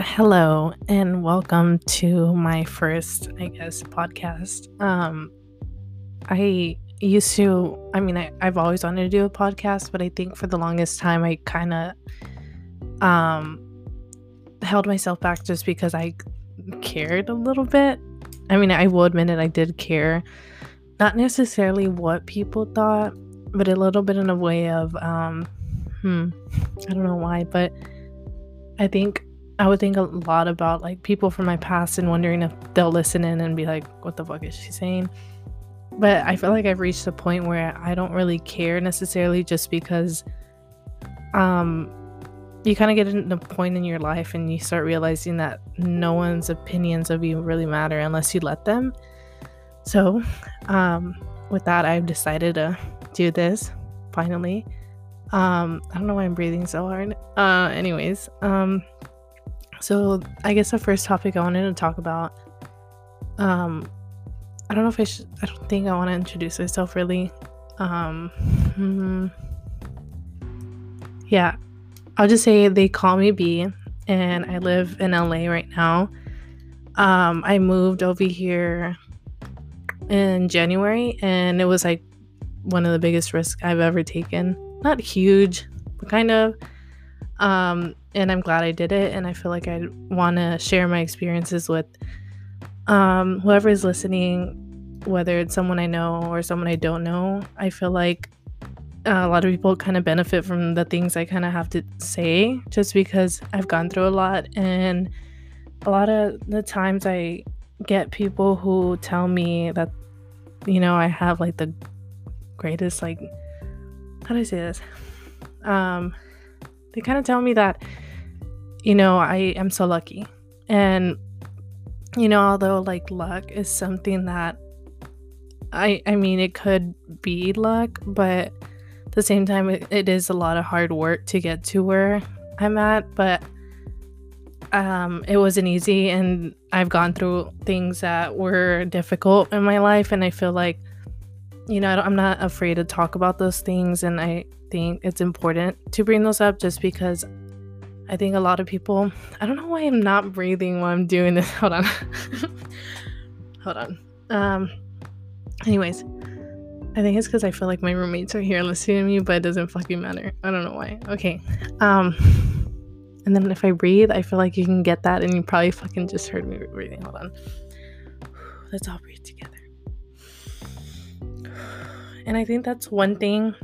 Hello and welcome to my first, I guess, podcast. Um I used to I mean I, I've always wanted to do a podcast, but I think for the longest time I kinda um held myself back just because I cared a little bit. I mean I will admit it, I did care. Not necessarily what people thought, but a little bit in a way of um hmm, I don't know why, but I think I would think a lot about like people from my past and wondering if they'll listen in and be like, what the fuck is she saying? But I feel like I've reached a point where I don't really care necessarily just because um you kind of get in a point in your life and you start realizing that no one's opinions of you really matter unless you let them. So, um with that I've decided to do this finally. Um I don't know why I'm breathing so hard. Uh anyways, um so I guess the first topic I wanted to talk about, um, I don't know if I should. I don't think I want to introduce myself really. Um, hmm, yeah, I'll just say they call me B, and I live in LA right now. Um, I moved over here in January, and it was like one of the biggest risks I've ever taken. Not huge, but kind of. Um, and I'm glad I did it. And I feel like I want to share my experiences with um, whoever is listening, whether it's someone I know or someone I don't know. I feel like uh, a lot of people kind of benefit from the things I kind of have to say just because I've gone through a lot. And a lot of the times I get people who tell me that, you know, I have like the greatest, like, how do I say this? Um, they kind of tell me that, you know, I am so lucky. And, you know, although like luck is something that I, I mean, it could be luck, but at the same time, it, it is a lot of hard work to get to where I'm at. But um, it wasn't easy, and I've gone through things that were difficult in my life, and I feel like, you know, I'm not afraid to talk about those things, and I think it's important to bring those up just because I think a lot of people, I don't know why I'm not breathing while I'm doing this. Hold on. Hold on. Um, anyways, I think it's because I feel like my roommates are here listening to me, but it doesn't fucking matter. I don't know why. Okay. Um, and then if I breathe, I feel like you can get that, and you probably fucking just heard me breathing. Hold on. Let's all breathe together. And I think that's one thing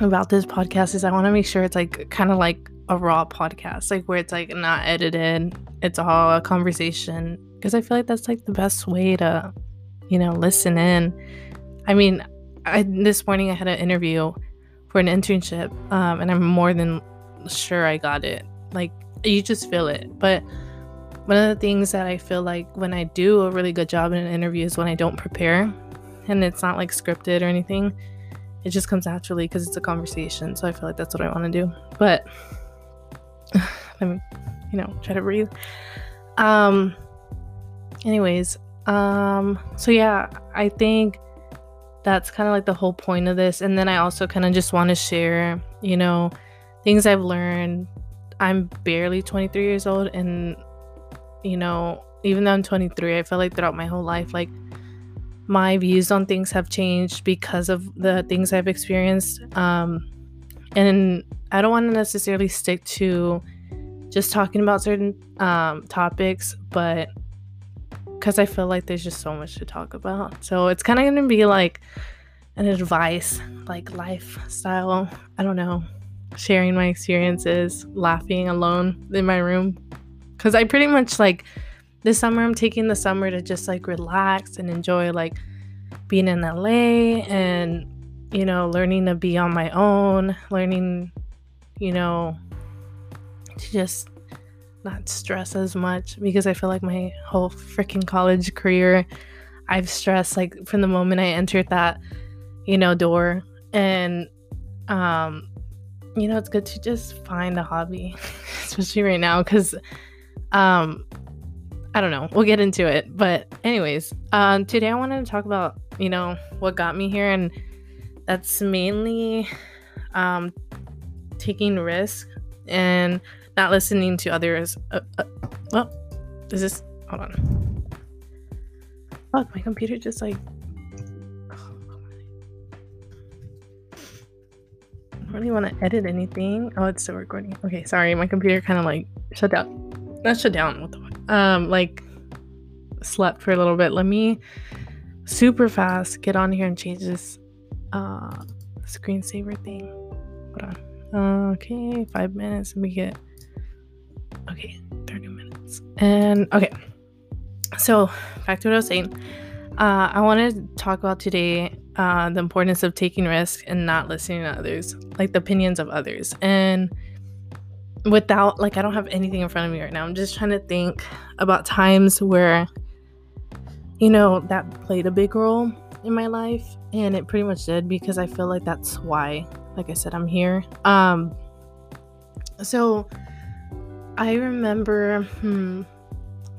about this podcast is I want to make sure it's like kind of like a raw podcast, like where it's like not edited, it's all a conversation. Because I feel like that's like the best way to, you know, listen in. I mean, I this morning I had an interview for an internship, um, and I'm more than sure I got it. Like you just feel it. But one of the things that I feel like when I do a really good job in an interview is when I don't prepare, and it's not like scripted or anything it just comes naturally because it's a conversation. So I feel like that's what I want to do. But let me, you know, try to breathe. Um, anyways, um, so yeah, I think that's kind of like the whole point of this. And then I also kind of just want to share, you know, things I've learned. I'm barely 23 years old, and you know, even though I'm 23, I feel like throughout my whole life, like my views on things have changed because of the things I've experienced. Um, and I don't want to necessarily stick to just talking about certain um, topics, but because I feel like there's just so much to talk about. So it's kind of going to be like an advice, like lifestyle. I don't know, sharing my experiences, laughing alone in my room. Because I pretty much like this summer I'm taking the summer to just like relax and enjoy like being in LA and you know learning to be on my own, learning you know to just not stress as much because I feel like my whole freaking college career I've stressed like from the moment I entered that you know door. And um you know it's good to just find a hobby especially right now cuz um I don't know. We'll get into it. But, anyways, um, today I wanted to talk about, you know, what got me here. And that's mainly um, taking risk and not listening to others. Uh, uh, well, is this? Hold on. Fuck, my computer just like. I don't really want to edit anything. Oh, it's still recording. Okay, sorry, my computer kind of like shut down. Not shut down. What the? Um, like slept for a little bit. Let me super fast get on here and change this uh screensaver thing. Hold on. Okay, five minutes. Let me get okay, 30 minutes. And okay. So back to what I was saying. Uh, I want to talk about today uh, the importance of taking risks and not listening to others, like the opinions of others. And without, like, I don't have anything in front of me right now. I'm just trying to think about times where, you know, that played a big role in my life. And it pretty much did because I feel like that's why, like I said, I'm here. Um, so I remember, hmm,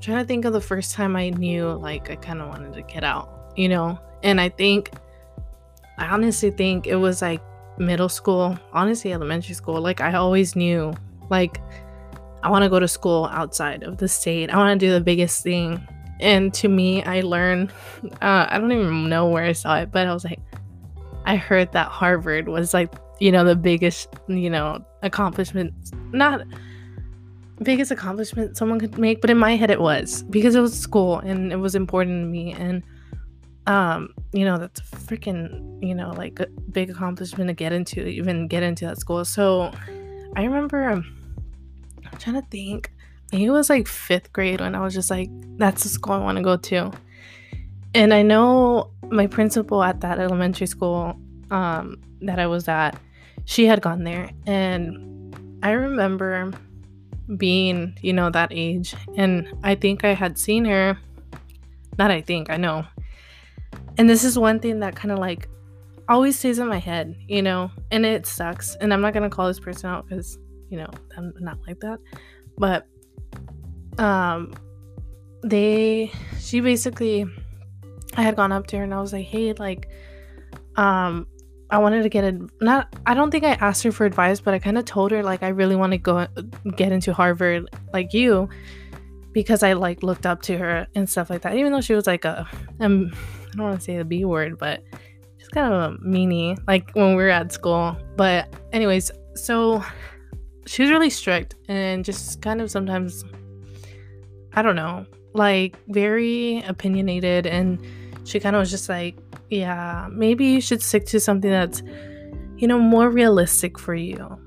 trying to think of the first time I knew like I kind of wanted to get out, you know? And I think, I honestly think it was like middle school, honestly, elementary school. Like, I always knew, like, I want to go to school outside of the state. I want to do the biggest thing. And to me, I learned, uh, I don't even know where I saw it, but I was like, I heard that Harvard was like, you know, the biggest, you know, accomplishment. Not biggest accomplishment someone could make, but in my head it was because it was school and it was important to me and um you know that's freaking you know like a big accomplishment to get into even get into that school so i remember um, i'm trying to think it was like fifth grade when i was just like that's the school i want to go to and i know my principal at that elementary school um that i was at she had gone there and i remember being, you know, that age. And I think I had seen her. Not I think, I know. And this is one thing that kind of like always stays in my head, you know, and it sucks. And I'm not going to call this person out because, you know, I'm not like that. But, um, they, she basically, I had gone up to her and I was like, hey, like, um, I wanted to get a not I don't think I asked her for advice, but I kind of told her like I really want to go get into Harvard like you because I like looked up to her and stuff like that. Even though she was like a um I don't want to say the B word, but she's kind of a meanie like when we were at school. But anyways, so she was really strict and just kind of sometimes I don't know, like very opinionated and she kind of was just like yeah, maybe you should stick to something that's, you know, more realistic for you.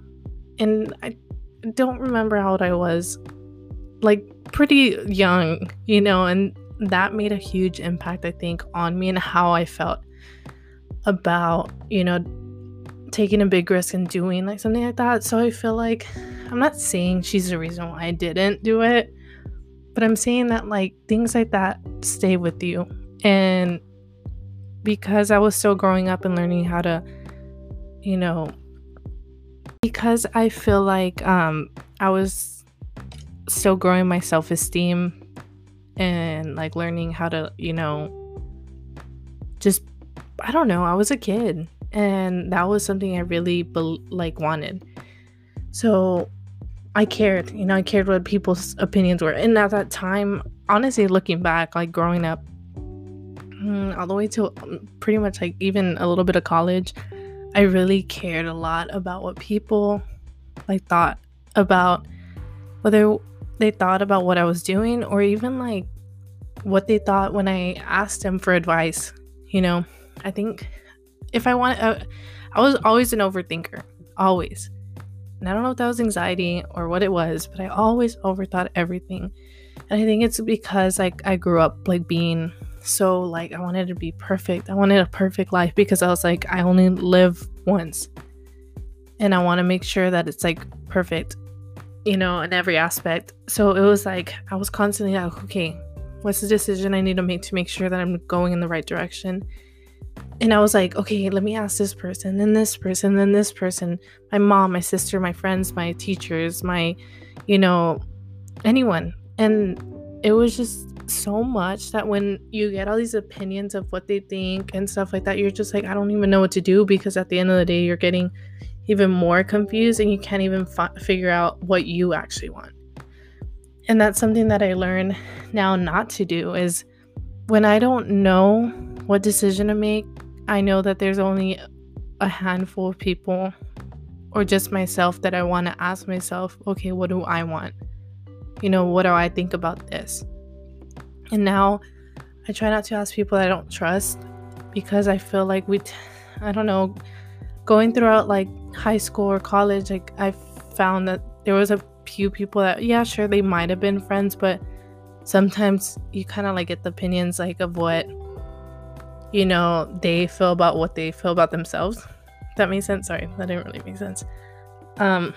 And I don't remember how old I was, like pretty young, you know, and that made a huge impact, I think, on me and how I felt about, you know, taking a big risk and doing like something like that. So I feel like I'm not saying she's the reason why I didn't do it, but I'm saying that like things like that stay with you. And because I was still growing up and learning how to, you know, because I feel like um, I was still growing my self esteem and like learning how to, you know, just, I don't know, I was a kid and that was something I really be- like wanted. So I cared, you know, I cared what people's opinions were. And at that time, honestly, looking back, like growing up, mm, all the way to um, pretty much like even a little bit of college, I really cared a lot about what people like thought about whether they thought about what I was doing or even like what they thought when I asked them for advice. You know, I think if I want, uh, I was always an overthinker, always. And I don't know if that was anxiety or what it was, but I always overthought everything. And I think it's because like I grew up like being so like I wanted to be perfect. I wanted a perfect life because I was like I only live once. And I want to make sure that it's like perfect, you know, in every aspect. So it was like I was constantly like, okay, what's the decision I need to make to make sure that I'm going in the right direction? And I was like, okay, let me ask this person, then this person, then this person, my mom, my sister, my friends, my teachers, my, you know, anyone. And it was just so much that when you get all these opinions of what they think and stuff like that, you're just like, I don't even know what to do because at the end of the day, you're getting, even more confused and you can't even fi- figure out what you actually want. And that's something that I learn now not to do is when I don't know what decision to make, I know that there's only a handful of people or just myself that I want to ask myself, okay, what do I want? You know, what do I think about this? And now I try not to ask people I don't trust because I feel like we, I don't know, going throughout like high school or college, like I found that there was a few people that, yeah, sure, they might have been friends, but sometimes you kind of like get the opinions like of what, you know, they feel about what they feel about themselves. That makes sense. Sorry, that didn't really make sense. Um,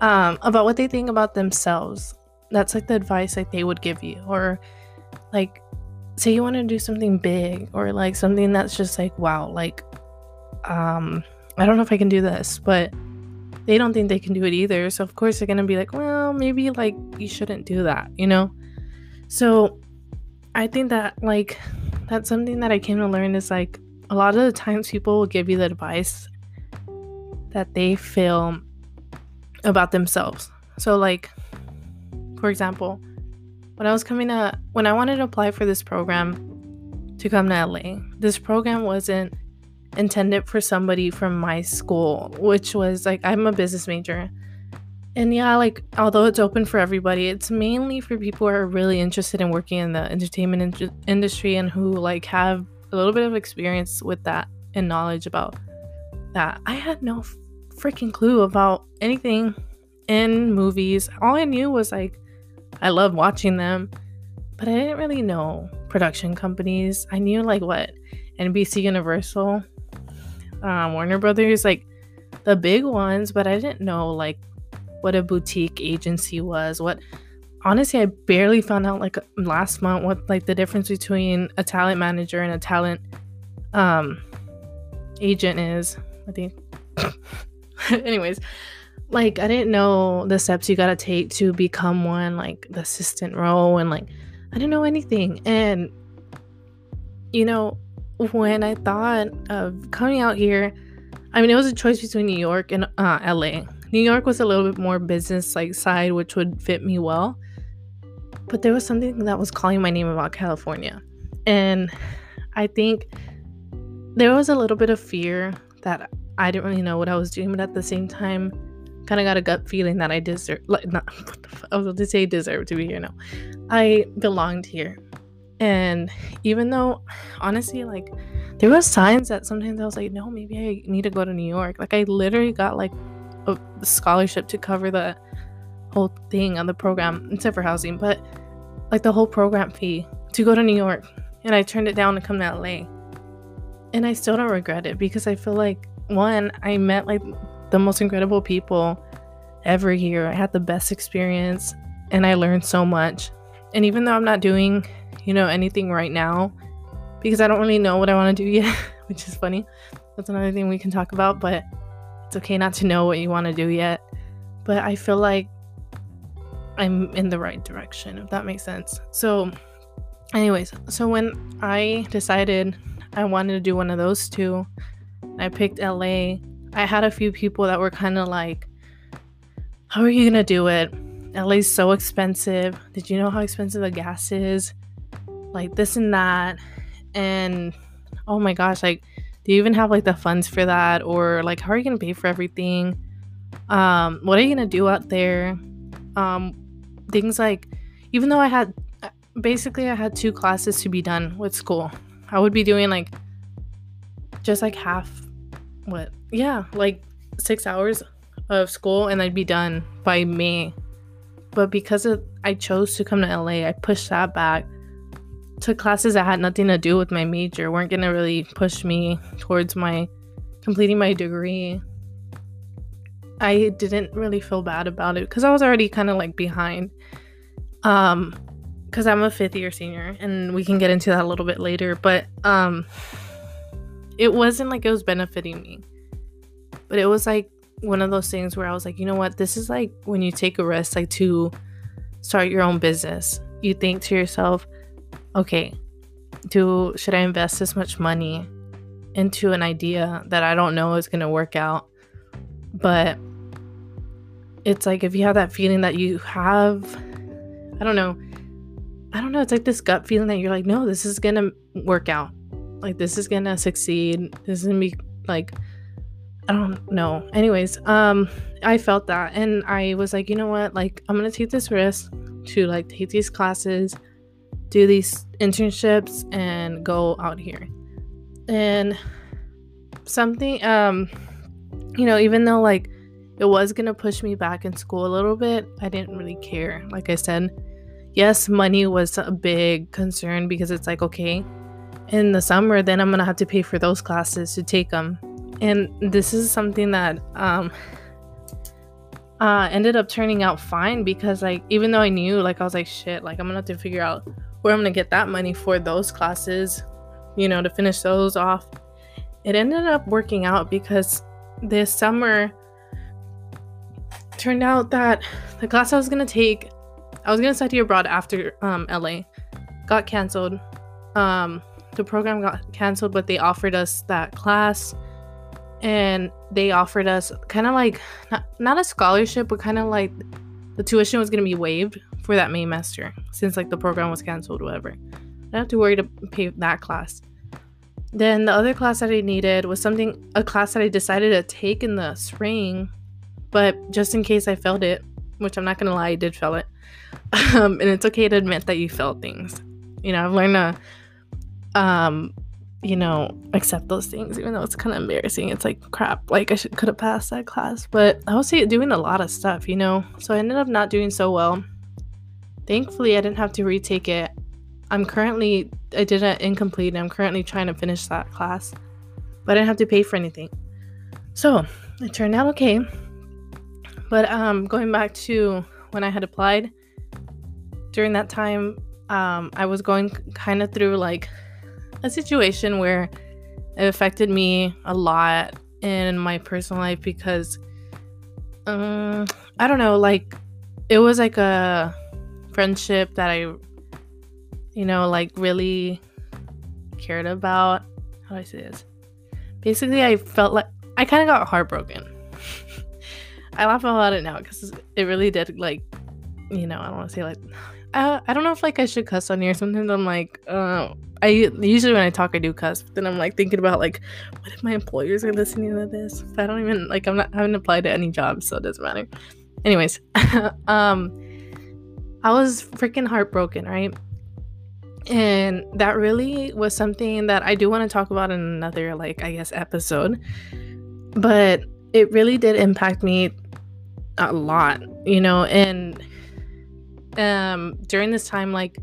um, about what they think about themselves. That's like the advice like they would give you, or like say you want to do something big, or like something that's just like wow, like um, I don't know if I can do this, but they don't think they can do it either. So of course they're gonna be like, well, maybe like you shouldn't do that, you know. So I think that like that's something that I came to learn is like a lot of the times people will give you the advice that they feel about themselves. So like for example, when I was coming to when I wanted to apply for this program to come to LA, this program wasn't intended for somebody from my school, which was like I'm a business major. And yeah, like although it's open for everybody, it's mainly for people who are really interested in working in the entertainment in- industry and who like have a little bit of experience with that and knowledge about that. I had no freaking clue about anything in movies. All I knew was like I love watching them, but I didn't really know production companies. I knew like what NBC Universal, um, Warner Brothers, like the big ones, but I didn't know like what a boutique agency was. What honestly, I barely found out like last month what like the difference between a talent manager and a talent um agent is. I think. Anyways, like I didn't know the steps you gotta take to become one, like the assistant role, and like I didn't know anything. And you know, when I thought of coming out here, I mean, it was a choice between New York and uh, LA. New York was a little bit more business like side, which would fit me well. But there was something that was calling my name about California. And I think there was a little bit of fear that I didn't really know what I was doing, but at the same time, kind of got a gut feeling that I deserve, like, not, I was going to say deserve to be here. No, I belonged here. And even though, honestly, like, there was signs that sometimes I was like, no, maybe I need to go to New York. Like, I literally got like a scholarship to cover the whole thing on the program, except for housing, but like the whole program fee to go to New York. And I turned it down to come to LA. And I still don't regret it because I feel like, one, I met like the most incredible people ever here. I had the best experience and I learned so much. And even though I'm not doing, you know, anything right now, because I don't really know what I want to do yet, which is funny. That's another thing we can talk about, but it's okay not to know what you want to do yet. But I feel like I'm in the right direction, if that makes sense. So, anyways, so when I decided I wanted to do one of those two, I picked LA. I had a few people that were kind of like, How are you going to do it? LA's so expensive. Did you know how expensive the gas is? Like this and that. And oh my gosh, like, do you even have like the funds for that? Or like, how are you going to pay for everything? Um, what are you going to do out there? Um, things like even though I had basically I had two classes to be done with school. I would be doing like just like half what? Yeah, like 6 hours of school and I'd be done by May. But because of I chose to come to LA, I pushed that back. Took classes that had nothing to do with my major, weren't to really push me towards my completing my degree. I didn't really feel bad about it because I was already kind of like behind. Um, because I'm a fifth year senior, and we can get into that a little bit later. But um, it wasn't like it was benefiting me, but it was like one of those things where I was like, you know what, this is like when you take a risk, like to start your own business. You think to yourself, okay, do should I invest this much money into an idea that I don't know is going to work out. But it's like if you have that feeling that you have, I don't know, I don't know, it's like this gut feeling that you're like, no, this is going to work out. Like, this is going to succeed. This is going to be like, I don't know. Anyways, um, I felt that and I was like, you know what? Like, I'm to take this risk to like take these classes, do these internships, and go out here. And something, um, you know, even though like it was gonna push me back in school a little bit, I didn't really care. Like I said, yes, money was a big concern because it's like, okay, in the summer, then I'm gonna have to pay for those classes to take them. And this is something that, um, uh, ended up turning out fine because like even though I knew like I was like shit like I'm gonna have to figure out where I'm gonna get that money for those classes, you know, to finish those off. It ended up working out because this summer turned out that the class I was gonna take, I was gonna study abroad after um, LA, got canceled. Um, the program got canceled, but they offered us that class and they offered us kind of like not, not a scholarship but kind of like the tuition was going to be waived for that May semester since like the program was canceled whatever. I don't have to worry to pay that class. Then the other class that i needed was something a class that i decided to take in the spring but just in case i failed it which i'm not going to lie i did fail it um, and it's okay to admit that you failed things. You know i've learned to um you know, accept those things, even though it's kind of embarrassing. It's like crap. Like I should could have passed that class, but I was doing a lot of stuff, you know. So I ended up not doing so well. Thankfully, I didn't have to retake it. I'm currently I did it incomplete. And I'm currently trying to finish that class, but I didn't have to pay for anything. So it turned out okay. But um, going back to when I had applied, during that time, um, I was going kind of through like a situation where it affected me a lot in my personal life because um, I don't know, like it was like a friendship that I you know, like really cared about. How do I say this? Basically, I felt like I kind of got heartbroken. I laugh about it now because it really did, like, you know, I don't want to say like, I, I don't know if like I should cuss on here. Sometimes I'm like, uh, I usually when I talk I do cuss, but then I'm like thinking about like what if my employers are listening to this? I don't even like I'm not I haven't applied to any jobs, so it doesn't matter. Anyways, um I was freaking heartbroken, right? And that really was something that I do want to talk about in another like I guess episode. But it really did impact me a lot, you know, and um during this time like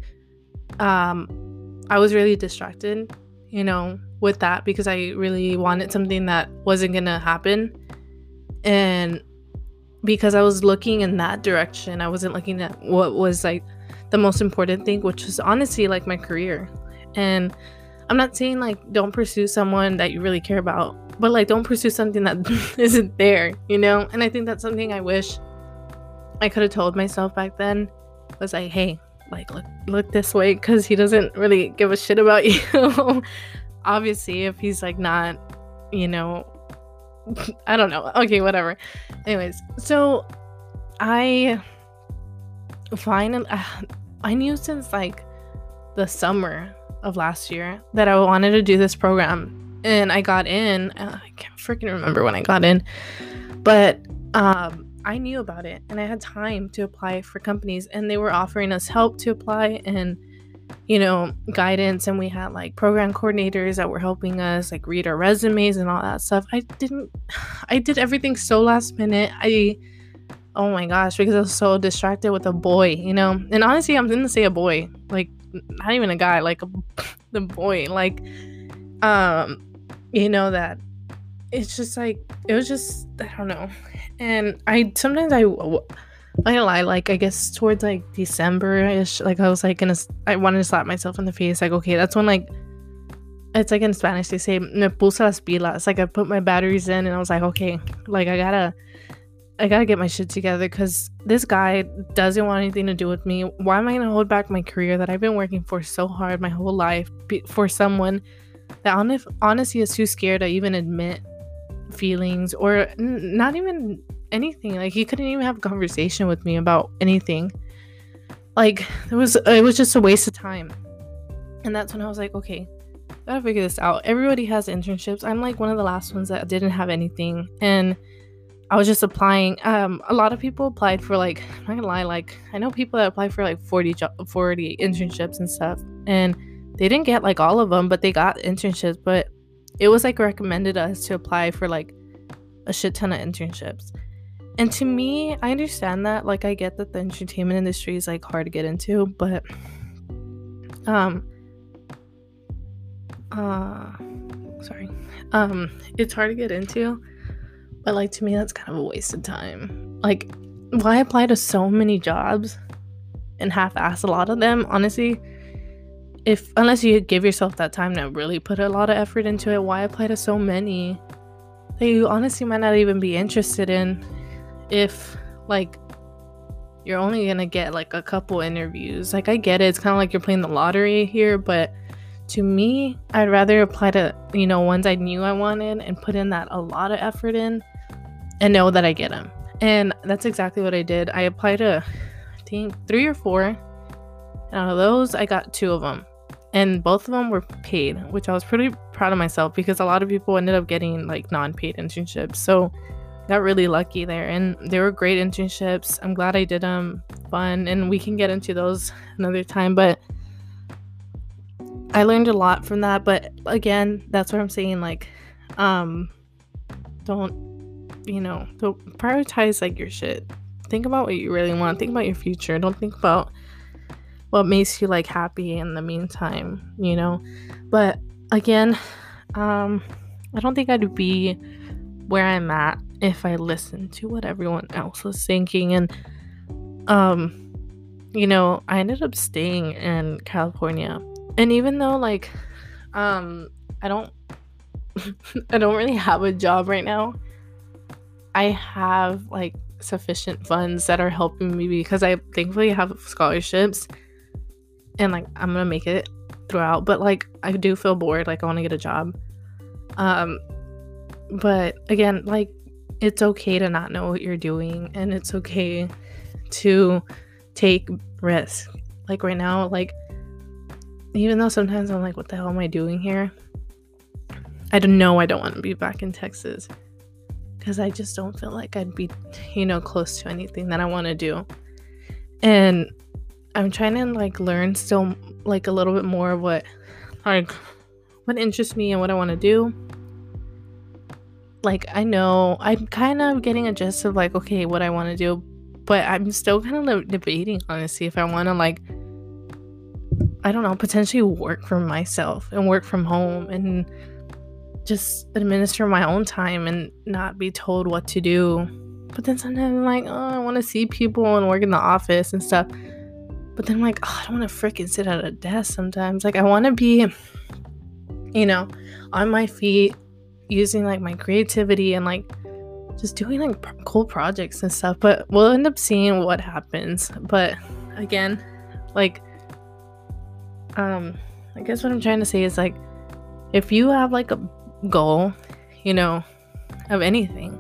um I was really distracted, you know, with that because I really wanted something that wasn't going to happen. And because I was looking in that direction, I wasn't looking at what was like the most important thing, which was honestly like my career. And I'm not saying like don't pursue someone that you really care about, but like don't pursue something that isn't there, you know? And I think that's something I wish I could have told myself back then was like, hey, like look look this way because he doesn't really give a shit about you. Obviously if he's like not you know i don't know. Okay whatever. Anyways so i finally uh, i knew since like the summer of last year that i wanted to do this program. And i got in uh, i can't freaking remember when i got in but um I knew about it and I had time to apply for companies and they were offering us help to apply and you know guidance and we had like program coordinators that were helping us like read our resumes and all that stuff. I didn't I did everything so last minute. I oh my gosh because I was so distracted with a boy, you know. And honestly, I'm to say a boy, like not even a guy, like a, the boy like um you know that it's just like it was just I don't know and I sometimes I I lie, like I guess towards like December ish, like I was like gonna I wanted to slap myself in the face, like okay, that's when like it's like in Spanish they say me puse las pilas, like I put my batteries in and I was like okay, like I gotta I gotta get my shit together because this guy doesn't want anything to do with me. Why am I gonna hold back my career that I've been working for so hard my whole life for someone that honest, honesty is too scared to even admit feelings or n- not even anything. Like he couldn't even have a conversation with me about anything. Like it was it was just a waste of time. And that's when I was like, okay, gotta figure this out. Everybody has internships. I'm like one of the last ones that didn't have anything. And I was just applying. Um, a lot of people applied for like I'm not gonna lie, like I know people that applied for like 40 jo- 40 internships and stuff. And they didn't get like all of them, but they got internships. But it was like recommended us to apply for like a shit ton of internships. And to me, I understand that. Like I get that the entertainment industry is like hard to get into, but um uh sorry. Um it's hard to get into. But like to me that's kind of a waste of time. Like why apply to so many jobs and half ass a lot of them, honestly? If unless you give yourself that time to really put a lot of effort into it, why apply to so many that you honestly might not even be interested in if like you're only gonna get like a couple interviews. Like I get it, it's kind of like you're playing the lottery here, but to me, I'd rather apply to you know ones I knew I wanted and put in that a lot of effort in and know that I get them. And that's exactly what I did. I applied to I think three or four. And out of those, I got two of them and both of them were paid, which I was pretty proud of myself because a lot of people ended up getting like non-paid internships. So got really lucky there and they were great internships. I'm glad I did them. Fun and we can get into those another time, but I learned a lot from that, but again, that's what I'm saying like um don't you know, don't prioritize like your shit. Think about what you really want. Think about your future. Don't think about what makes you like happy in the meantime, you know? But again, um, I don't think I'd be where I'm at if I listened to what everyone else was thinking. And, um, you know, I ended up staying in California. And even though, like, um, I don't, I don't really have a job right now, I have like sufficient funds that are helping me because I thankfully have scholarships and like I'm gonna make it throughout. But like I do feel bored, like I wanna get a job. Um but again, like it's okay to not know what you're doing and it's okay to take risks. Like right now, like even though sometimes I'm like, what the hell am I doing here? I don't know I don't want to be back in Texas because I just don't feel like I'd be, you know, close to anything that I want to do. And I'm trying to like learn still like a little bit more of what like what interests me and what I want to do. Like I know I'm kind of getting a gist of like okay what I want to do, but I'm still kind of debating honestly if I want to like I don't know potentially work for myself and work from home and just administer my own time and not be told what to do. But then sometimes I'm like, oh, I want to see people and work in the office and stuff. But then I'm like, oh, I don't want to freaking sit at a desk sometimes. Like, I want to be, you know, on my feet, using like my creativity and like just doing like cool projects and stuff. But we'll end up seeing what happens. But again, like, um, I guess what I'm trying to say is like, if you have like a goal, you know, of anything,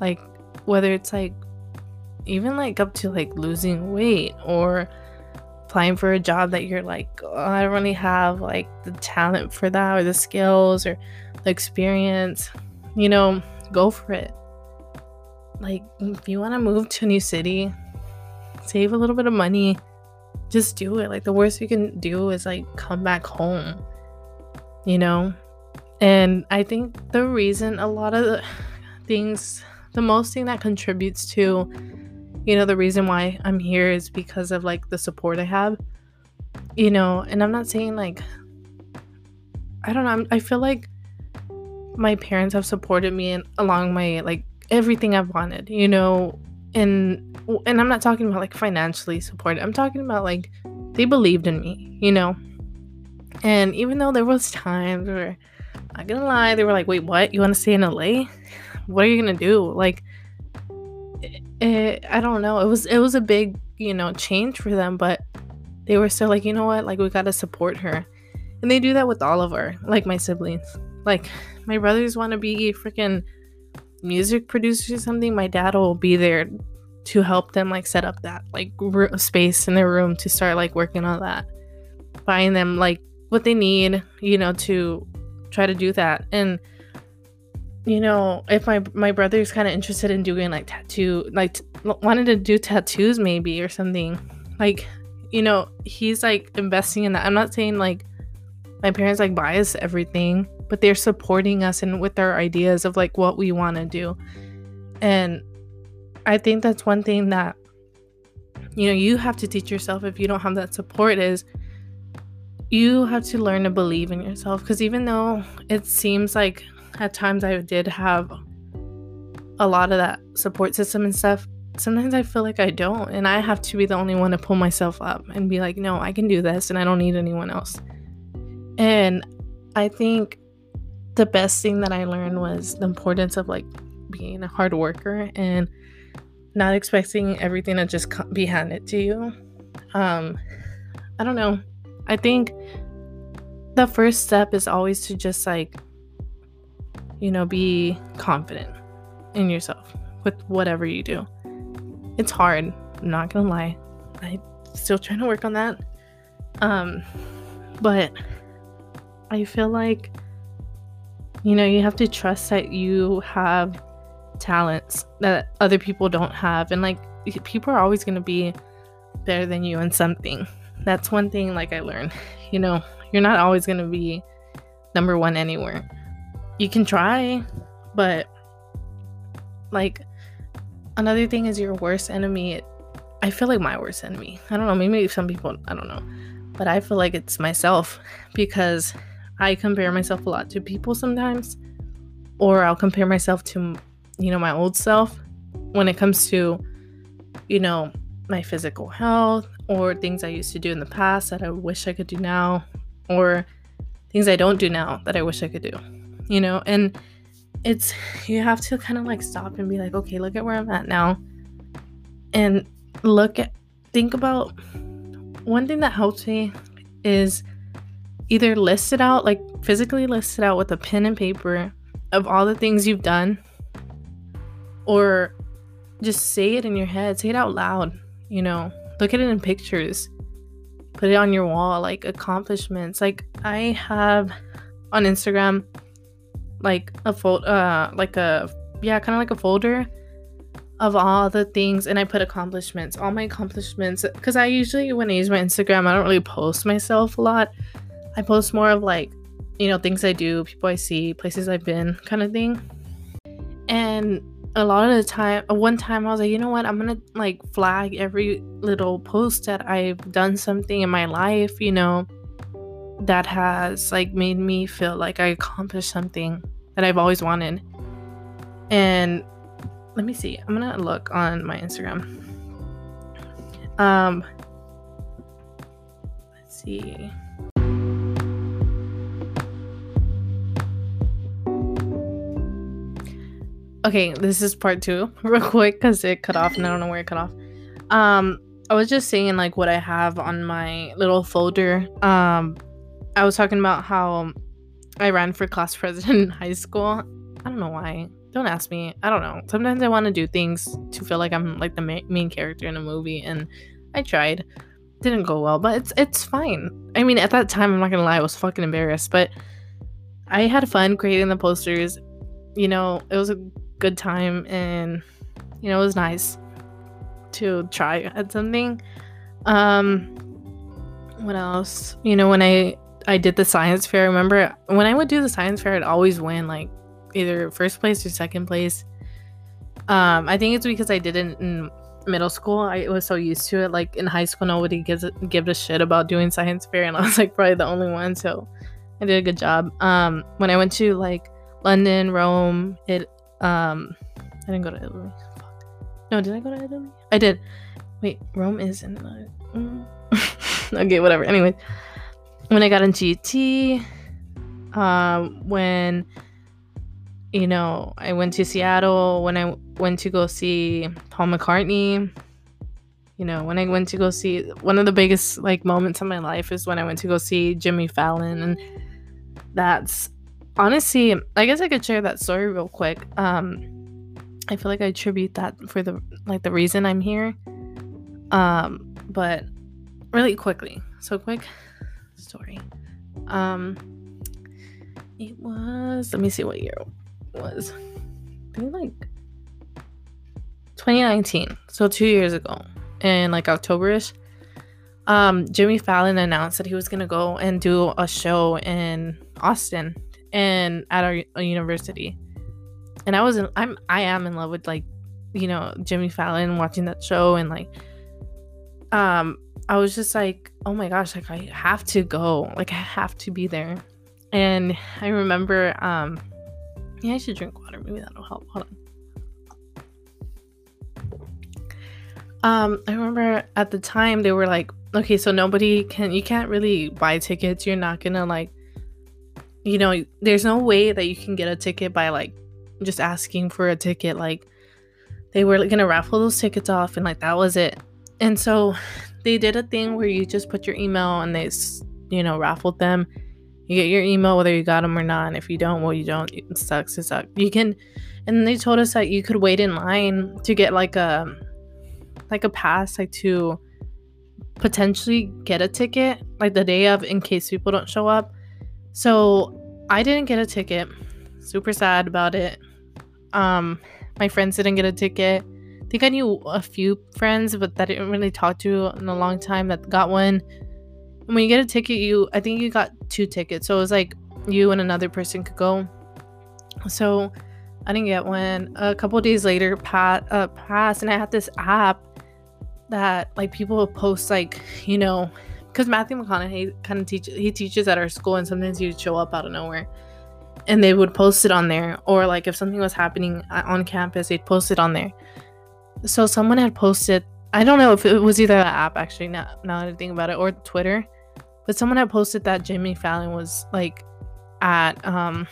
like whether it's like even like up to like losing weight or applying for a job that you're like oh, I don't really have like the talent for that or the skills or the experience, you know, go for it. Like if you want to move to a new city, save a little bit of money, just do it. Like the worst you can do is like come back home. You know? And I think the reason a lot of the things the most thing that contributes to you know the reason why i'm here is because of like the support i have you know and i'm not saying like i don't know I'm, i feel like my parents have supported me in, along my like everything i've wanted you know and and i'm not talking about like financially supported i'm talking about like they believed in me you know? And even though there was times where i'm not gonna lie they were like wait what? You want to stay in la what are you gonna do? Like it, I don't know. It was it was a big, you know, change for them, but they were still like, you know what? Like we got to support her. And they do that with all of our, like my siblings. Like my brothers want to be freaking music producers or something. My dad will be there to help them like set up that like r- space in their room to start like working on that. Buying them like what they need, you know, to try to do that. And you know, if my my brother's kind of interested in doing like tattoo, like t- wanted to do tattoos maybe or something, like you know, he's like investing in that. I'm not saying like my parents like us everything, but they're supporting us and with our ideas of like what we want to do. And I think that's one thing that you know you have to teach yourself if you don't have that support is you have to learn to believe in yourself because even though it seems like at times I did have a lot of that support system and stuff, sometimes I feel like I don't. And I have to be the only one to pull myself up and be like, no, I can do this and I don't need anyone else. And I think the best thing that I learned was the importance of like being a hard worker and not expecting everything to just be handed to you. Um, I don't know. I think the first step is always to just like, you know, be confident in yourself with whatever you do. It's hard, I'm not gonna lie. I'm still trying to work on that. Um, but I feel like you know, you have to trust that you have talents that other people don't have. And like, people are always to be better than you in something. That's one thing, like, I learned. You know, you're not always to be number one anywhere. You can try, but like, another thing is your worst enemy. I feel like my worst enemy. I don't know. Maybe some people, I don't know. But I feel like it's myself because I compare myself a lot to people sometimes, or I'll compare myself to, you know, my old self when it comes to, you know, my physical health or things I used to do in the past that I wish I could do now, or things I don't do now that I wish I could do, you know, and it's you have to kind of like stop and be like, okay, look at where I'm at now, and look at think about one thing that helps me is either list it out, like physically list it out with a pen and paper of all the things you've done, or just say it in your head, say it out loud, you know, look at it in pictures, put it on your wall, like accomplishments. Like I have on Instagram, like a fold, uh, like a yeah, kind of like a folder of all the things and I put accomplishments, all my accomplishments. Because I usually, when I use my Instagram, I don't really post myself a lot. I post more of like, you know, things I do, people I see, places I've been, kind of thing. And a lot of the time, uh, one time I was like, you know what, I'm gonna like flag every little post that I've done something in my life, you know, that has like made me feel like I accomplished something that I've always wanted. And let me see, I'm gonna look on my Instagram. Um, let's see. okay, this is part two, real quick, because it cut off and I don't know where it cut off. Um, I was just saying like what I have on my little folder. Um, I was talking about how I ran for class president in high school. I don't know why. Don't ask me. I don't know. Sometimes I want to do things to feel like I'm like the ma- main character in a movie, and I tried. Didn't go well, but it's it's fine. I mean, at that time, I'm not gonna lie, I was fucking embarrassed, but I had fun creating the posters. You know, it was a good time and you know it was nice to try at something um what else you know when i i did the science fair remember when i would do the science fair i'd always win like either first place or second place um i think it's because i did it in middle school i was so used to it like in high school nobody gives a, give a shit about doing science fair and i was like probably the only one so i did a good job um when i went to like london rome it um, I didn't go to Italy. No, did I go to Italy? I did. Wait, Rome is in. Mm. okay, whatever. Anyway, when I got in GT, um, when you know I went to Seattle, when I went to go see Paul McCartney, you know, when I went to go see one of the biggest like moments of my life is when I went to go see Jimmy Fallon and that's honestly, I guess I could share that story real quick. Um I feel like I attribute that for the like the reason I'm here. Um but really quickly. So quick story. Um it was let me see what year it was. I think like 2019. So 2 years ago in like Octoberish. Um Jimmy Fallon announced that he was to go and do a show in Austin and at our, our university. And I was in, I'm I am in love with like you know Jimmy Fallon watching that show and like um I was just like, oh my gosh, like I have to go. Like I have to be there. And I remember, um, yeah, I should drink water. Maybe that'll help. Hold on. Um, I remember at the time they were like, okay, so nobody can, you can't really buy tickets. You're not gonna like, you know, there's no way that you can get a ticket by like just asking for a ticket. Like, they were gonna raffle those tickets off, and like that was it. And so they did a thing where you just put your email and they, you know, raffled them. You get your email whether you got them or not. And if you don't, well, you don't. It sucks. It sucks. You can, and they told us that you could wait in line to get like a, like a pass, like to potentially get a ticket, like the day of, in case people don't show up. So I didn't get a ticket. Super sad about it. Um, my friends didn't get a ticket think I knew a few friends, but that I didn't really talk to in a long time that got one. And when you get a ticket, you I think you got two tickets, so it was like you and another person could go. So I didn't get one. A couple days later, pat uh, passed, and I had this app that like people would post like you know because Matthew McConaughey kind of teach he teaches at our school, and sometimes he'd show up out of nowhere and they would post it on there or like if something was happening uh, on campus they'd post it on there so someone had posted i don't know if it was either the app actually now, now that i think about it or twitter but someone had posted that jimmy fallon was like at um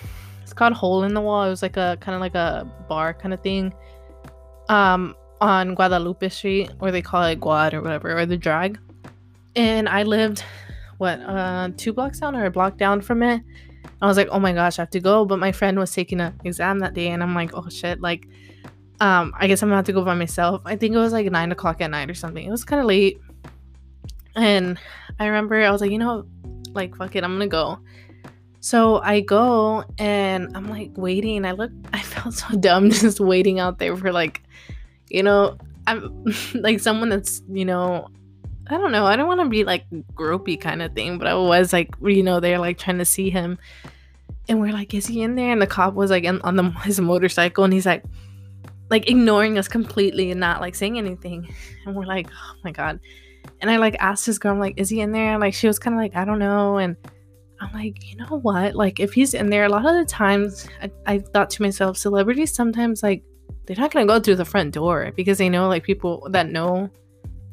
it's called hole in the wall. It was like a kind of like a bar kind of thing um on guadalupe street or they call it guad or whatever or the drag. And i lived what uh two blocks down or a block down from it. I was like oh my gosh i have to go. But my friend was taking an exam that day and i'm like oh shit like um, I guess I'm gonna have to go by myself. I think it was like nine o'clock at night or something. It was kind of late. And I remember I was like, you know, like fuck it, I'm gonna go. So I go and I'm like waiting. I look I felt so dumb just waiting out there for like, you know, I'm like someone that's, you know, I don't know. I don't want to be like gropey kind of thing, but I was like, you know, they're like trying to see him. And we're like, is he in there? And the cop was like in, on the, his motorcycle and he's like, like ignoring us completely and not like saying anything. And we're like, oh my god. And I like asked this girl, I'm like, is he in there? And like she was kind of like, I don't know. And I'm like, you know what? Like if he's in there, a lot of the times I, I thought to myself, celebrities sometimes like they're not gonna go through the front door because they know like people that know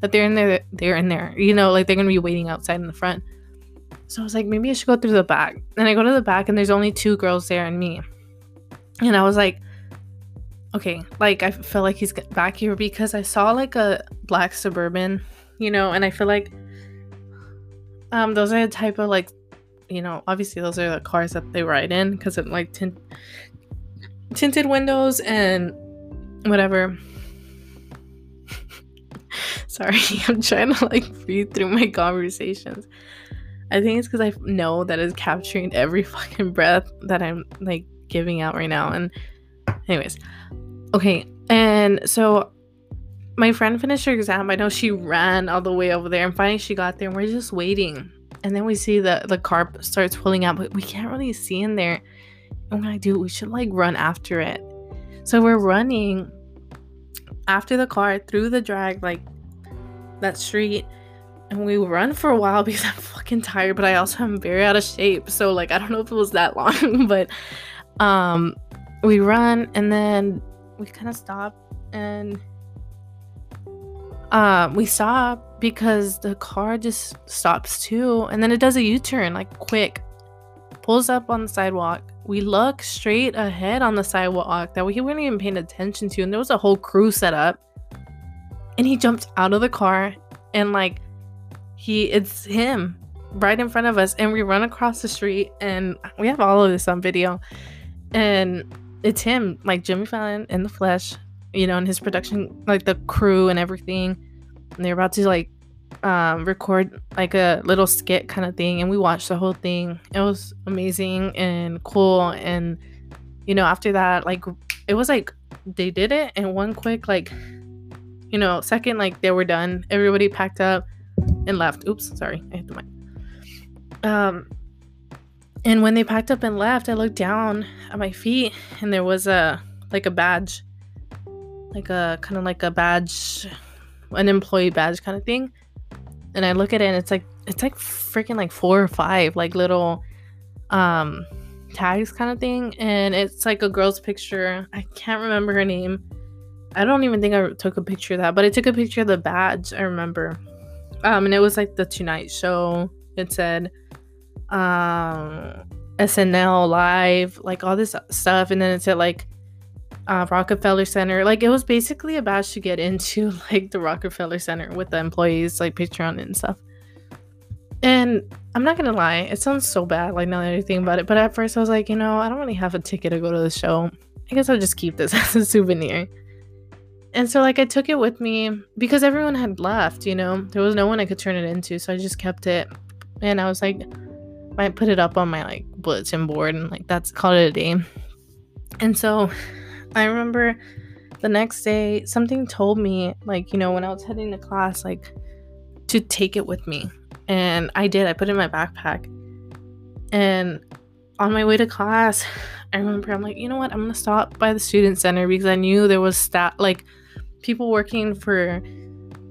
that they're in there, they're in there. You know, like they're gonna be waiting outside in the front. So I was like, maybe I should go through the back. And I go to the back and there's only two girls there and me. And I was like, okay, like I feel like he's back here because I saw like a black suburban, you know, and I feel like um those are the type of like, you know, obviously those are the cars that they ride in because of like tint- tinted windows and whatever. Sorry, I'm trying to like breathe through my conversations. I think it's because I know that it's capturing every fucking breath that I'm like giving out right now. And, anyways, Okay, and so my friend finished her exam. I know she ran all the way over there, and finally she got there, and we're just waiting. And then we see the the car starts pulling out, but we can't really see in there. And we're like, dude, we should like run after it. So we're running after the car through the drag, like that street. And we run for a while because I'm fucking tired, but I also am very out of shape. So like I don't know if it was that long, but um we run and then we kind of stop and um we stop because the car just stops too and then it does a u-turn like quick. Pulls up on the sidewalk. We look straight ahead on the sidewalk that we weren't even paying attention to and there was a whole crew set up. And he jumped out of the car and like he it's him right in front of us and we run across the street and we have all of this on video. And it's him like jimmy fallon in the flesh you know and his production like the crew and everything. And they're about to like um, record like a little skit kind of thing and we watched the whole thing. It was amazing and cool and you know after that like it was like they did it in one quick like you know second like they were done. Everybody packed up and left. Oops sorry i hit the mic. Um, and when they packed up and left, I looked down at my feet and there was a like a badge, like a kind of like a badge, an employee badge kind of thing. And I look at it and it's like it's like freaking like four or five like little um tags kind of thing and it's like a girl's picture. I can't remember her name. I don't even think I took a picture of that, but I took a picture of the badge, I remember. Um and it was like the Tonight Show. It said um SNL live, like all this stuff, and then it's at like uh, Rockefeller Center. Like it was basically a badge to get into like the Rockefeller Center with the employees, like Patreon and stuff. And I'm not gonna lie, it sounds so bad, like I think about it. But at first I was like, you know, I don't really have a ticket to go to the show. I guess I'll just keep this as a souvenir. And so like I took it with me because everyone had left, you know. There was no one I could turn it into, so I just kept it. And I was like, might put it up on my like bulletin board and like that's called it a day. And so I remember the next day something told me like, you know, when I was heading to class like to take it with me. And I did. I put it in my backpack. And on my way to class, I remember I'm like, you know what? I'm to stop by the student center because I knew there was stat like people working for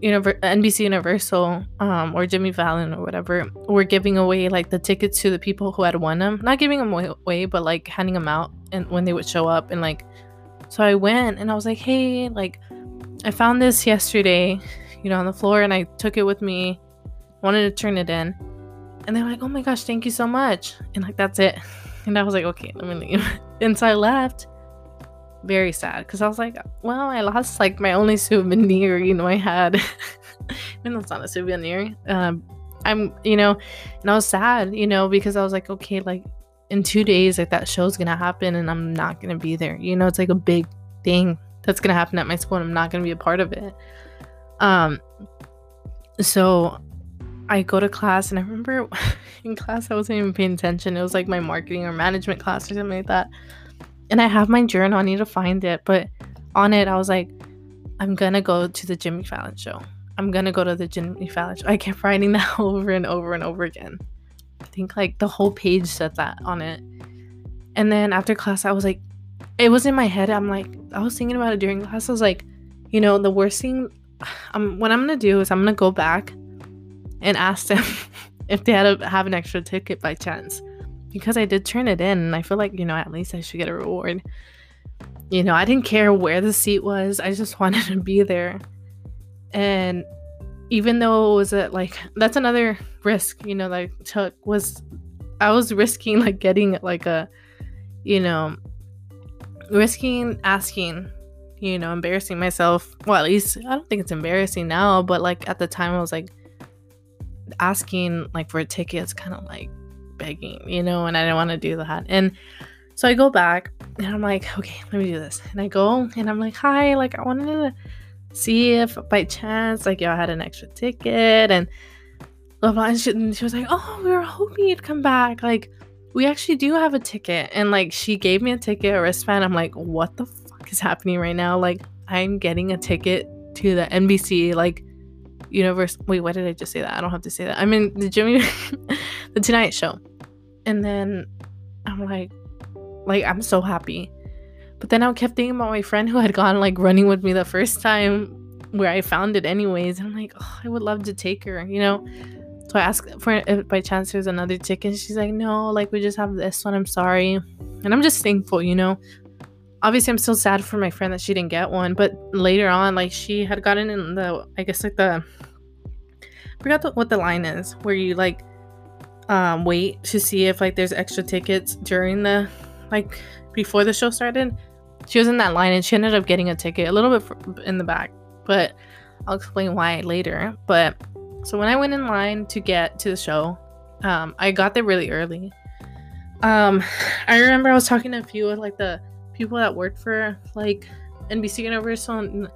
Univer- NBC Universal um, or Jimmy Fallon or whatever were giving away like the tickets to the people who had won them. Not giving them away, but like handing them out and when they would show up and like. So I went and I was like, hey, like I found this yesterday, you know, on the floor and I took it with me. Wanted to turn it in, and they're like, oh my gosh, thank you so much, and like that's it. And I was like, okay, let me leave. and so I left very sad because I was like, well, I lost like my only souvenir, you know, I had. Even though it's not a souvenir. Um, I'm, you know, and I was sad, you know, because I was like, okay, like in two days, like that show's gonna happen and I'm not gonna be there. You know, it's like a big thing that's gonna happen at my school and I'm not gonna be a part of it. Um, so I go to class and I remember in class I wasn't even paying attention. It was like my marketing or management class or something like that and I have my journal. I need to find it, but on it, I was like, I'm gonna go to the Jimmy Fallon show. I'm gonna go to the Jimmy Fallon show. I kept writing that over and over and over again. I think like the whole page said that on it. And then after class, I was like, it was in my head. I'm like, I was thinking about it during class. I was like, you know, the worst thing, um, what I'm gonna do is I'm gonna go back and ask them if they had to have an extra ticket by chance because I did turn it in and I feel like, you know, at least I should get a reward. You know, I didn't care where the seat was. I just wanted to be there. And even though it was a like that's another risk, you know, that I took was I was risking like getting like a you know risking asking, you know, embarrassing myself. Well, at least I don't think it's embarrassing now, but like at the time I was like asking like for a ticket is kind of like begging, you know, and I didn't want to do that. And so I go back and I'm like, okay, let me do this. And I go and I'm like, hi, like I wanted to see if by chance like y'all had an extra ticket and blah blah. And she, and she was like, oh, we were hoping you'd come back. Like we actually do have a ticket. And like she gave me a ticket, a wristband. I'm like, what the fuck is happening right now? Like I'm getting a ticket to the NBC like universe. Wait, why did I just say that? I don't have to say that. I'm in the Jimmy, the Tonight Show, and then I'm like, like I'm so happy. But then I kept thinking about my friend who had gone like running with me the first time, where I found it anyways. And I'm like, oh, I would love to take her, you know. So I asked for if by chance there's another ticket. She's like, no, like we just have this one. I'm sorry, and I'm just thankful, you know obviously I'm still sad for my friend that she didn't get one, but later on, like she had gotten in the I guess like the I forgot the, what the line is where you like um wait to see if like there's extra tickets during the like before the show started. She was in that line and she ended up getting a ticket a little bit in the back, but I'll explain why later. But so when I went in line to get to the show, um, I got there really early. Um, I remember I was talking to a few of like the people that worked for like NBC Universal and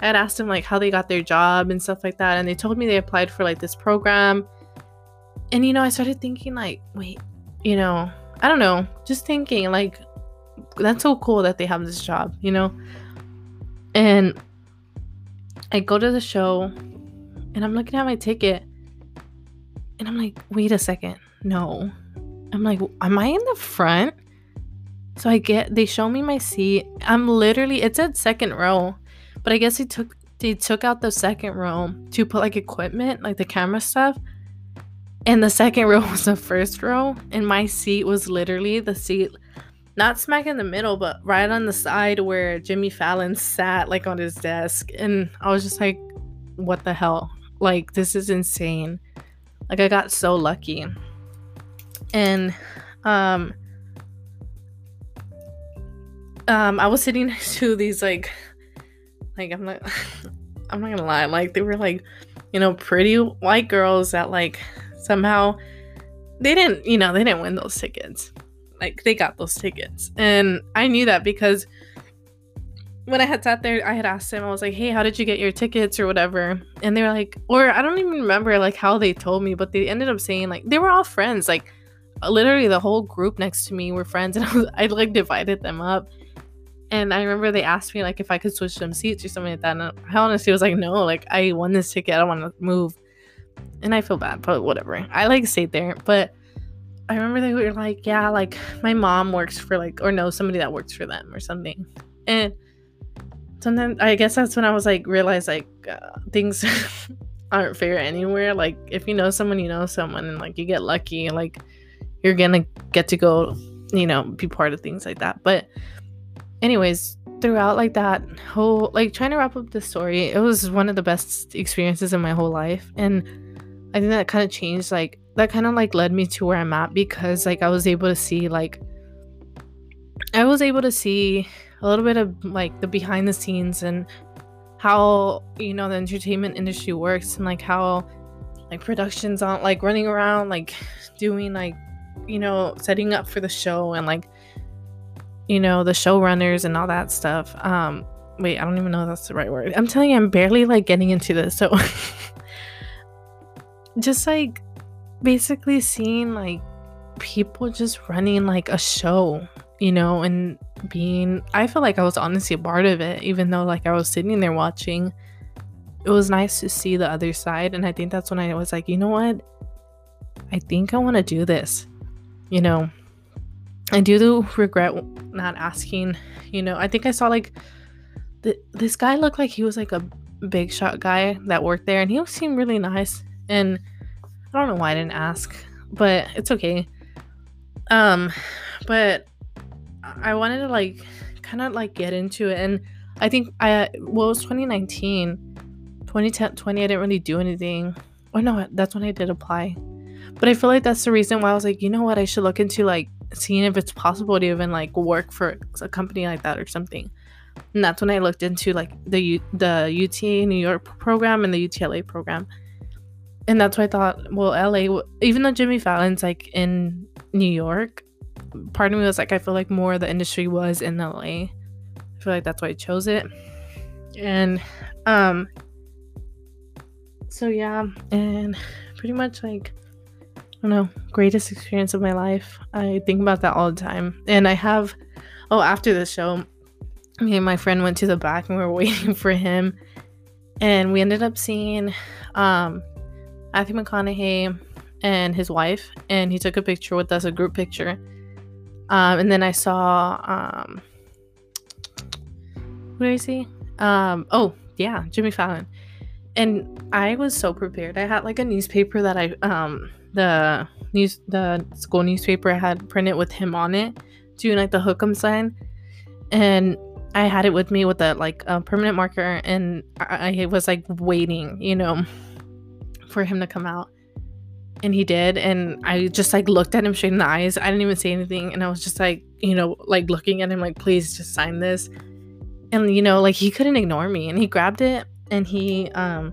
I had asked them like how they got their job and stuff like that, and they told me they applied for like this program. And you know, I started thinking like, wait, you know, I don't know, just thinking like that's so cool that they have this job, you know? And I go to the show and I'm looking at my ticket and I'm like, wait a second. No. I'm like, am I in the front? So I get they show me my seat. I'm literally it's at second row. But I guess they took they took out the second row to put like equipment, like the camera stuff. And the second row was the first row. And my seat was literally the seat not smack in the middle, but right on the side where Jimmy Fallon sat like on his desk. And I was just like, what the hell? Like, this is insane. Like I got so lucky. And um um I was sitting next to these like like I'm not I'm not gonna lie, like they were like, you know, pretty white girls that like somehow they didn't, you know, they didn't win those tickets. Like they got those tickets. And I knew that because when I had sat there, I had asked them, I was like, hey, how did you get your tickets or whatever? And they were like, or I don't even remember like how they told me, but they ended up saying like they were all friends. Like literally the whole group next to me were friends and I, was, I like divided them up and I remember they asked me like if I could switch some seats or something like that. And I honestly was like, no, like I won this ticket. I don't want to move. And I feel bad, but whatever. I like stayed there. But I remember they were like, yeah, like my mom works for like or know somebody that works for them or something. And sometimes I guess that's when I was like realized like uh, things aren't fair anywhere. Like if you know someone, you know someone, and like you get lucky, like you're gonna get to go, you know, be part of things like that. But anyways, throughout like that whole like trying to wrap up the story, it was one of the best experiences in my whole life. And I think that kind of changed like that kind of like led me to where I'm at because like I was able to see like I was able to see a little bit of like the behind the scenes and how you know the entertainment industry works and like how like productions aren't like running around like doing like you know setting up for the show and like you know, the showrunners and all that stuff. Um, wait, I don't even know if that's the right word. I'm telling you, I'm barely like getting into this. So just like basically seeing like people just running like a show, you know, and being I feel like I was honestly a part of it, even though like I was sitting there watching. It was nice to see the other side. And I think that's when I was like, you know what? I think I want to do this. You know, I do regret not asking. You know, I think I saw like th- this guy looked like he was like a big shot guy that worked there, and he seemed really nice. And I don't know why I didn't ask, but it's okay. Um, but I wanted to like kind of like get into it, and I think I well, it was 2019, 2010, 20. I didn't really do anything. Oh no, that's when I did apply. But I feel like that's the reason why I was like, you know what, I should look into like seeing if it's possible to even like work for a company like that or something. And that's when I looked into like the U- the UT New York program and the UTLA program. And that's why I thought, well, LA, even though Jimmy Fallon's like in New York, part of me was like, I feel like more of the industry was in LA. I feel like that's why I chose it. And um so yeah, and pretty much like don't know, greatest experience of my life. I think about that all the time. And I have, oh, after the show, me and my friend went to the back and we were waiting for him. And we ended up seeing um, Matthew McConaughey and his wife. And he took a picture with us, a group picture. Um, and then I saw, um, who did I see? Um, oh, yeah, Jimmy Fallon. And I was so prepared. I had like a newspaper that I, um, the news the school newspaper had printed with him on it doing like the hook'em sign. And i had it with me with a like a permanent marker and I, I was like waiting you know for him to come out. And he did and i just like looked at him straight in the eyes. I didn't even say anything and i was just like you know like looking at him like please just sign this. And you know like he couldn't ignore me and he grabbed it and he um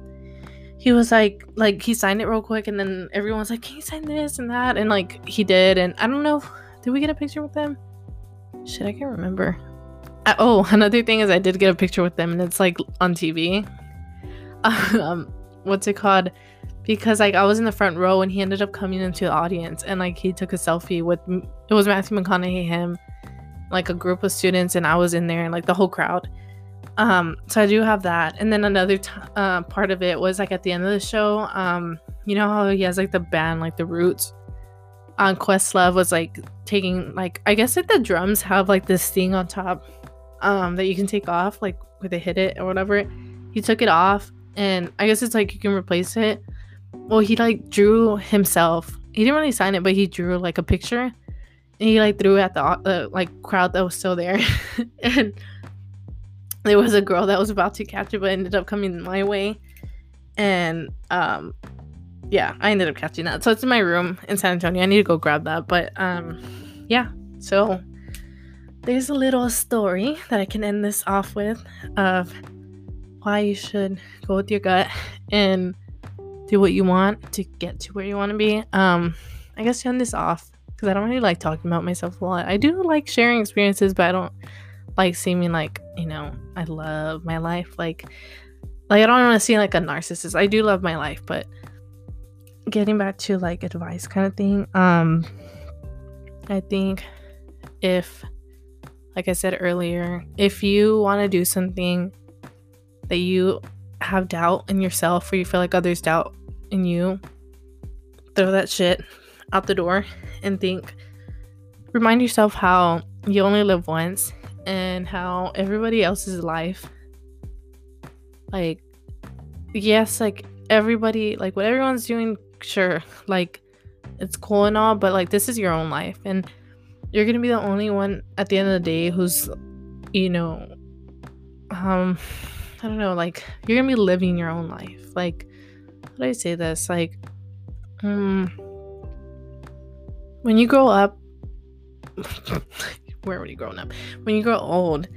he was like like he signed it real quick and then everyone's like can you sign this and that? And like he did and i don't know did we get a picture with them? Shit i can't remember. I, oh another thing is i did get a picture with them and it's like on tv um what's it called? Because like i was in the front row and he ended up coming into the audience and like he took a selfie with it was matthew mcconaughey him like a group of students and i was in there and like the whole crowd um, so I do have that. And then another t- uh, part of it was like at the end of the show, um, you know how he has like the band, like the Roots. On Questlove was like taking like I guess like the drums have like this thing on top, um, that you can take off like where they hit it or whatever. He took it off, and I guess it's like you can replace it. Well, he like drew himself. He didn't really sign it, but he drew like a picture, and he like threw it at the uh, like crowd that was still there, and there was a girl that was about to catch it but ended up coming my way. And um yeah i ended up catching that. So it's in my room in san antonio. I need to go grab that but um yeah. So there's a little story that i can end this off with of why you should go with your gut and do what you want to get to where you want to be. Um i guess to end this off because i don't really like talking about myself a lot. I do like sharing experiences but i don't like seeming like you know i love my life like like i don't want to seem like a narcissist. I do love my life but getting back to like advice kind of thing um i think if like i said earlier if you want to do something that you have doubt in yourself or you feel like others doubt in you throw that shit out the door and think remind yourself how you only live once and how everybody else's life like yes like everybody like what everyone's doing sure like it's cool and all but like this is your own life and you're gonna be the only one at the end of the day who's you know um i don't know like you're gonna be living your own life like how do i say this? Like um when you grow up where were you growing up? When you grow old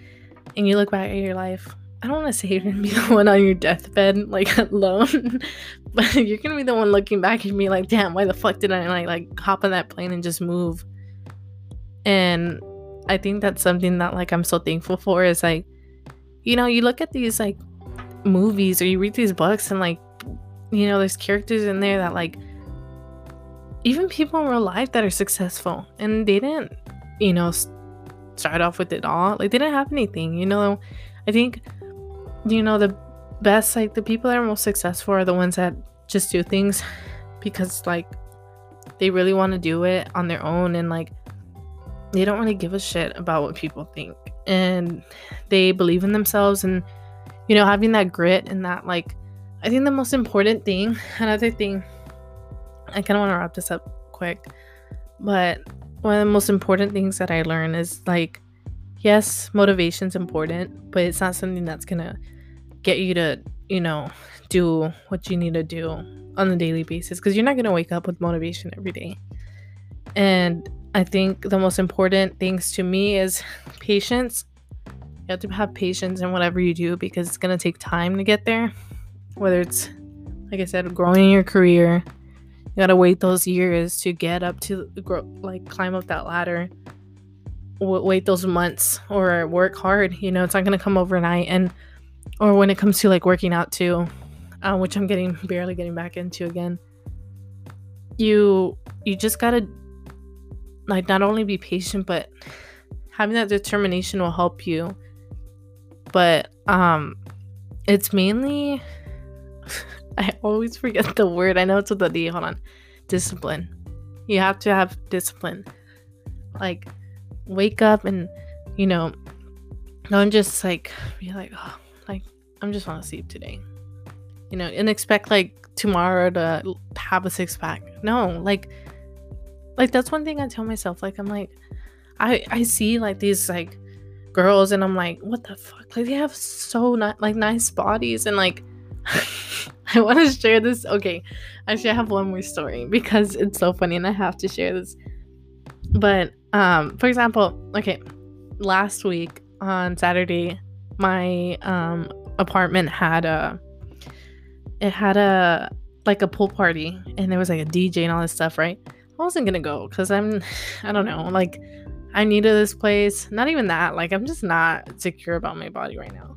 and you look back at your life, I don't want to say you're gonna be the one on your deathbed, like alone, but you're gonna be the one looking back at me like, damn, why the fuck did I like like hop on that plane and just move? And I think that's something that like I'm so thankful for is like, you know, you look at these like movies or you read these books and like, you know, there's characters in there that like even people in real life that are successful and they didn't, you know, start off with it all. Like they didn't have anything, you know. I think you know the best like the people that are most successful are the ones that just do things because like they really want to do it on their own and like they don't really give a shit about what people think and they believe in themselves and you know having that grit and that like I think the most important thing another thing I kind of want to wrap this up quick but one of the most important things that I learned is like, yes, motivation's important, but it's not something that's gonna get you to, you know, do what you need to do on a daily basis because you're not gonna wake up with motivation every day. And I think the most important things to me is patience. You have to have patience in whatever you do because it's gonna take time to get there. Whether it's, like I said, growing your career, gotta wait those years to get up to grow, like climb up that ladder. Wait those months or work hard. You know, it's not gonna come overnight. And or when it comes to like working out too, uh, which I'm getting barely getting back into again. You you just gotta like not only be patient, but having that determination will help you. But um, it's mainly I always forget the word. I know it's with a D. Hold on. Discipline. You have to have discipline. Like, wake up and, you know, don't just like be like, oh, like, I'm just want to sleep today. You know, and expect like tomorrow to have a six pack. No, like, like that's one thing I tell myself. Like, I'm like, I I see like these like girls and I'm like, what the fuck? Like they have so not like nice bodies and like I want to share this. Okay, actually, I have one more story because it's so funny and I have to share this. But, um, for example, okay, last week on Saturday, my um apartment had a it had a like a pool party and there was like a DJ and all this stuff, right? I wasn't gonna go because I'm I don't know, like I needed this place. Not even that, like I'm just not secure about my body right now.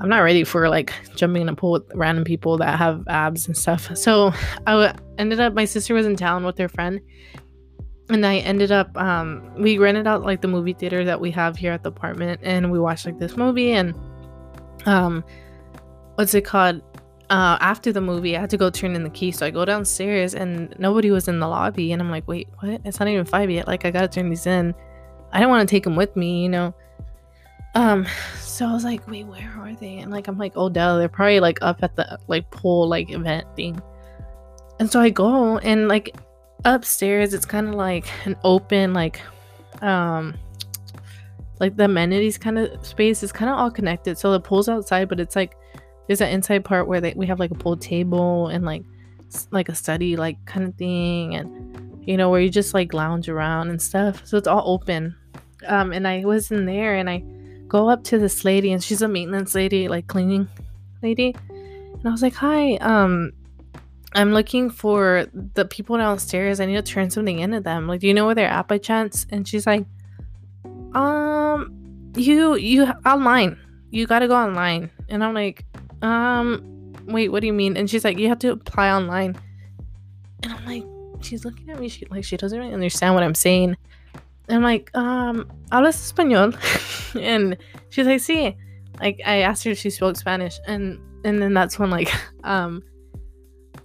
I'm not ready for like jumping in a pool with random people that have abs and stuff. So I w- ended up, my sister was in town with her friend, and I ended up, um, we rented out like the movie theater that we have here at the apartment, and we watched like this movie. And, um, what's it called? Uh, after the movie, I had to go turn in the key. So I go downstairs, and nobody was in the lobby. And I'm like, wait, what? It's not even five yet. Like, I gotta turn these in. I do not want to take them with me, you know. Um, so I was like, wait, where are they? And like, I'm like, oh, duh, they're probably like up at the like pool like event thing. And so I go and like upstairs, it's kind of like an open like, um, like the amenities kind of space is kind of all connected. So the pool's outside, but it's like there's an inside part where they, we have like a pool table and like like a study like kind of thing, and you know where you just like lounge around and stuff. So it's all open. Um, and I was in there and I go up to this lady and she's a maintenance lady, like cleaning lady. And I was like, "Hi, um I'm looking for the people downstairs. I need to turn something into them. Like, do you know where they're at by chance?" And she's like, "Um, you you online. You got to go online." And I'm like, "Um, wait, what do you mean?" And she's like, "You have to apply online." And I'm like, she's looking at me she like she doesn't really understand what I'm saying. I'm like, um, hablas español? and she's like, sí. Like I asked her if she spoke Spanish, and and then that's when like um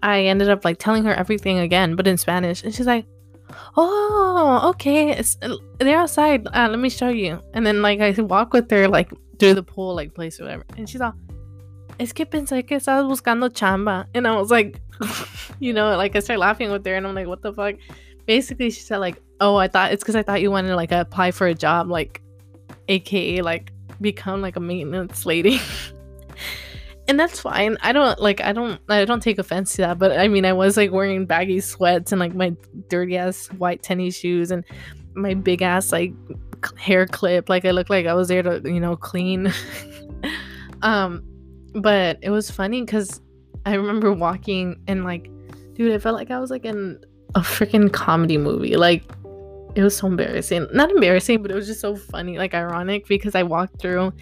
I ended up like telling her everything again, but in Spanish, and she's like, oh, okay, it's, they're outside. Uh, let me show you. And then like I walk with her like through the pool like place or whatever, and she's all, es que pensé que estabas buscando chamba, and I was like, you know, like I started laughing with her, and I'm like, what the fuck? Basically, she said like oh, I thought it's because I thought you wanted to like apply for a job, like, aka like become like a maintenance lady. and that's fine. I don't like I don't I don't take offense to that, but I mean I was like wearing baggy sweats and like my dirty ass white tennis shoes and my big ass like hair clip. Like I looked like I was there to, you know, clean. um but it was funny because I remember walking and like dude, I felt like I was like in a freaking comedy movie. Like it was so embarrassing. Not embarrassing, but it was just so funny, like ironic because I walked through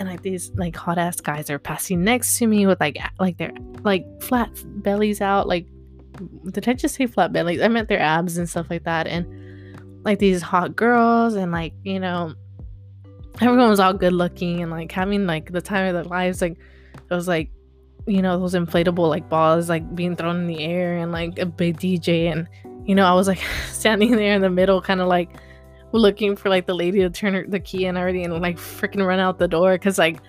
and like these like hot ass guys are passing next to me with like like their like flat bellies out. Like did I just say flat bellies? I meant their abs and stuff like that. And like these hot girls and like, you know, everyone was all good looking and like having like the time of their lives. Like it was like you know those inflatable like balls like being thrown in the air and like a big DJ and you know, I was like standing there in the middle, kind of like looking for like the lady to turn her, the key and already and like freaking run out the door because like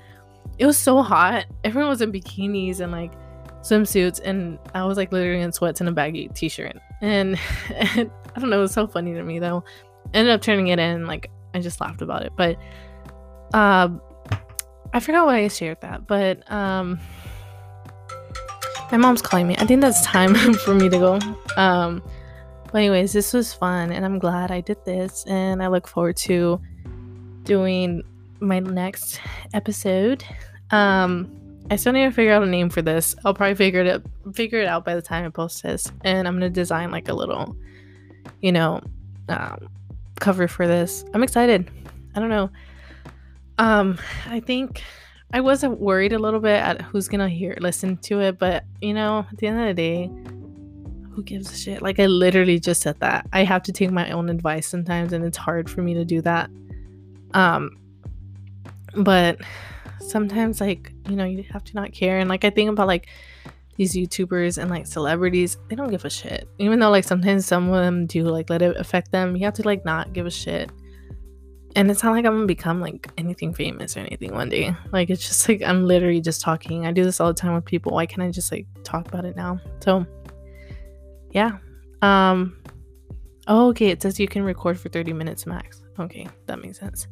it was so hot. Everyone was in bikinis and like swimsuits, and I was like literally in sweats and a baggy t shirt. And, and I don't know, it was so funny to me though. Ended up turning it in, like I just laughed about it. But um I forgot why I shared that, but um my mom's calling me. I think that's time for me to go. Um but anyways, this was fun and I'm glad I did this and I look forward to doing my next episode. Um I still need to figure out a name for this. I'll probably figure it figure it out by the time I post this. And I'm gonna design like a little, you know, um, cover for this. I'm excited. I don't know. Um, I think I was worried a little bit at who's gonna hear listen to it, but you know, at the end of the day, who gives a shit? Like I literally just said that. I have to take my own advice sometimes and it's hard for me to do that. Um but sometimes like, you know, you have to not care and like I think about like these YouTubers and like celebrities, they don't give a shit. Even though like sometimes some of them do like let it affect them, you have to like not give a shit. And it's not like I'm gonna become like anything famous or anything one day. Like it's just like I'm literally just talking. I do this all the time with people. Why can't I just like talk about it now? So yeah. Um oh, okay, it says you can record for 30 minutes max. Okay, that makes sense.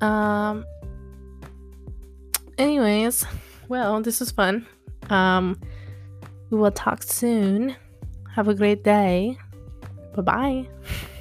Um anyways, well, this was fun. Um we will talk soon. Have a great day. Bye-bye.